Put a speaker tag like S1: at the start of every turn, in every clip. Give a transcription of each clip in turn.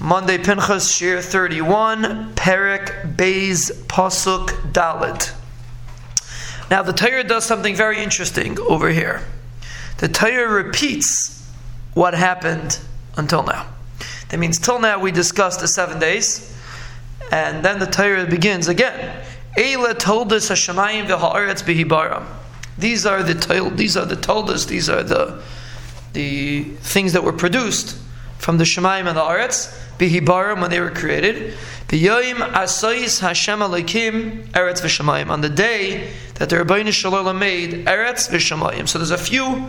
S1: Monday Pinchas Shir 31, Perek Beis Pasuk Dalid. Now the Torah does something very interesting over here. The Torah repeats what happened until now. That means till now we discussed the seven days, and then the Torah begins again. Eila told us Hashemayim v'ha'aretz bihibaram. These are the these are the toldas, these are the the things that were produced from the Shemayim and the Aretz, Bihibarim when they were created. B'yoyim asayis Hashem Elokim Eretz v'Shemayim. On the day that the Rabbeinu Shalom made Eretz v'Shemayim. So there's a few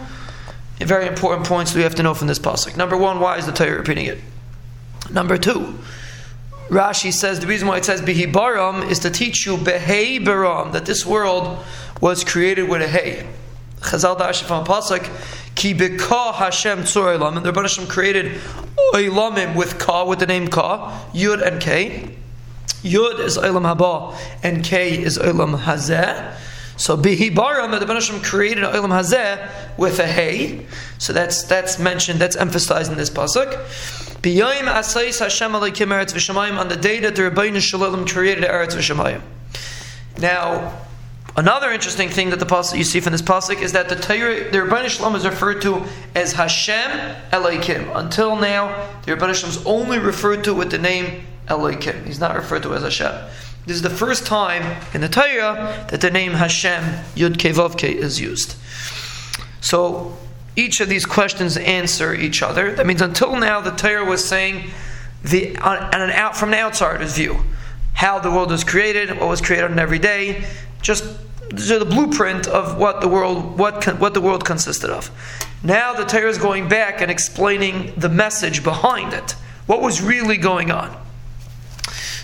S1: very important points we have to know from this pasuk. Number one, why is the Torah repeating it? Number two, Rashi says the reason why it says Bihibaram is to teach you Behei Baram, that this world was created with a hay. Chazal Dash from Pasuk, Ki beka Hashem tzor olamim. The Rebbe Hashem created olamim with ka, with the name ka, yud and k. Yud is olam haba, and k is olam hazeh. So bihi baram, the Rebbe Hashem created olam hazeh with a hey. So that's that's mentioned, that's emphasized in this pasuk. B'yoyim asayis Hashem Elokim eretz v'shamayim on the day that the Rebbeinu Shalom created eretz v'shamayim. Now, Another interesting thing that the pasuk you see from this pasuk is that the Torah, the Rebbeinu Shalom is referred to as Hashem Elokim. Until now, the Rebbeinu Shalom is only referred to with the name Elokim. He's not referred to as Hashem. This is the first time in the Torah that the name Hashem Yud Kevavke is used. So each of these questions answer each other. That means until now the Torah was saying the on, an out from an outsider's view how the world was created, what was created on every day, just the blueprint of what the world what what the world consisted of. Now the Torah is going back and explaining the message behind it. What was really going on?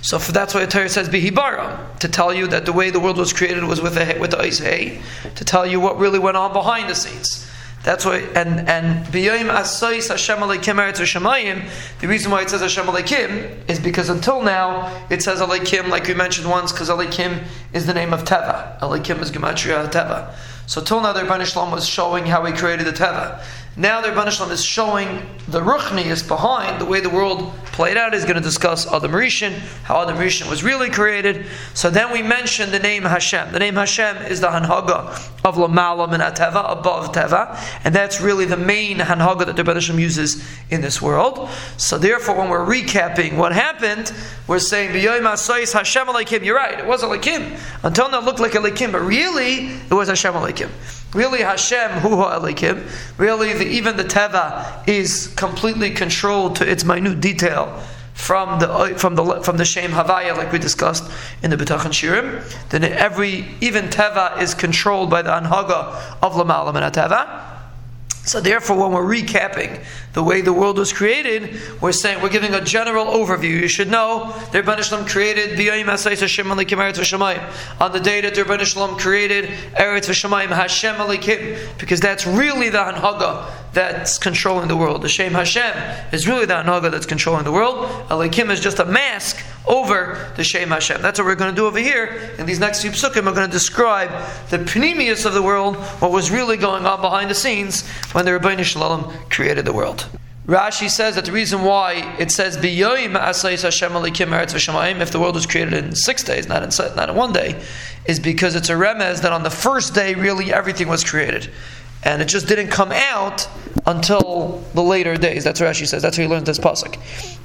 S1: So that's why the Torah says bihibara to tell you that the way the world was created was with a with the ice hay, to tell you what really went on behind the scenes. That's why, and and b'yoyim asayis Hashem Elokim eretz v'shamayim. The reason why it says Hashem Elokim is because until now it says Elokim, like we mentioned once, because Elokim is the name of teva. Elokim is gematria teva. So till now, the Rebbeinu Shalom was showing how he created the teva. Now the Rebbeinu Shalom is showing the Ruchni is behind the way the world played out. He's going to discuss Adam Rishon, how Adam Rishon was really created. So then we mention the name Hashem. The name Hashem is the Hanhaga of Lamalam and Ateva, above Teva, and that's really the main Hanhaga that the Rebbeinu Shalom uses in this world. So therefore, when we're recapping what happened, we're saying Hashem Elokim. You're right, it wasn't Elokim. Until now, it looked like Elokim, but really, it was Hashem Elokim. Really, Hashem Hu Elokim. Really, the, even the teva is completely controlled to its minute detail from the uh, from the from the Shem Havaya, like we discussed in the B'tachan Shirim. Then every even teva is controlled by the anhaga of Lamalam and Teva. So therefore, when we're recapping the way the world was created, we're saying we're giving a general overview. You should know the Rebbeinu Shalom created on the day that Rebbeinu Shalom created Eretz V'Shamayim Hashem Elokim, because that's really the Hanhaga that's controlling the world. The Shem Hashem is really the Hanhaga that's controlling the world. Elokim is just a mask over the Shem Hashem. That's what we're going to do over here. In these next few psukim, we're going to describe the pnimiyus of the world, what was really going on behind the scenes when the Rebbeinu Shalom created the world. Rashi says that the reason why it says Hashem Eretz if the world was created in six days, not in not in one day, is because it's a remez that on the first day really everything was created and it just didn't come out until the later days. That's what Rashi says. That's how he learned this pasuk,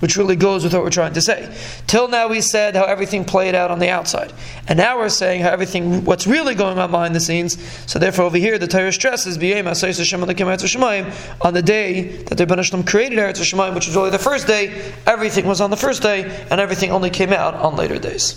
S1: which really goes with what we're trying to say. Till now, we said how everything played out on the outside, and now we're saying how everything, what's really going on behind the scenes. So therefore, over here, the Torah stresses on the day that the Ben created Eretz Shemayim, which was really the first day. Everything was on the first day, and everything only came out on later days.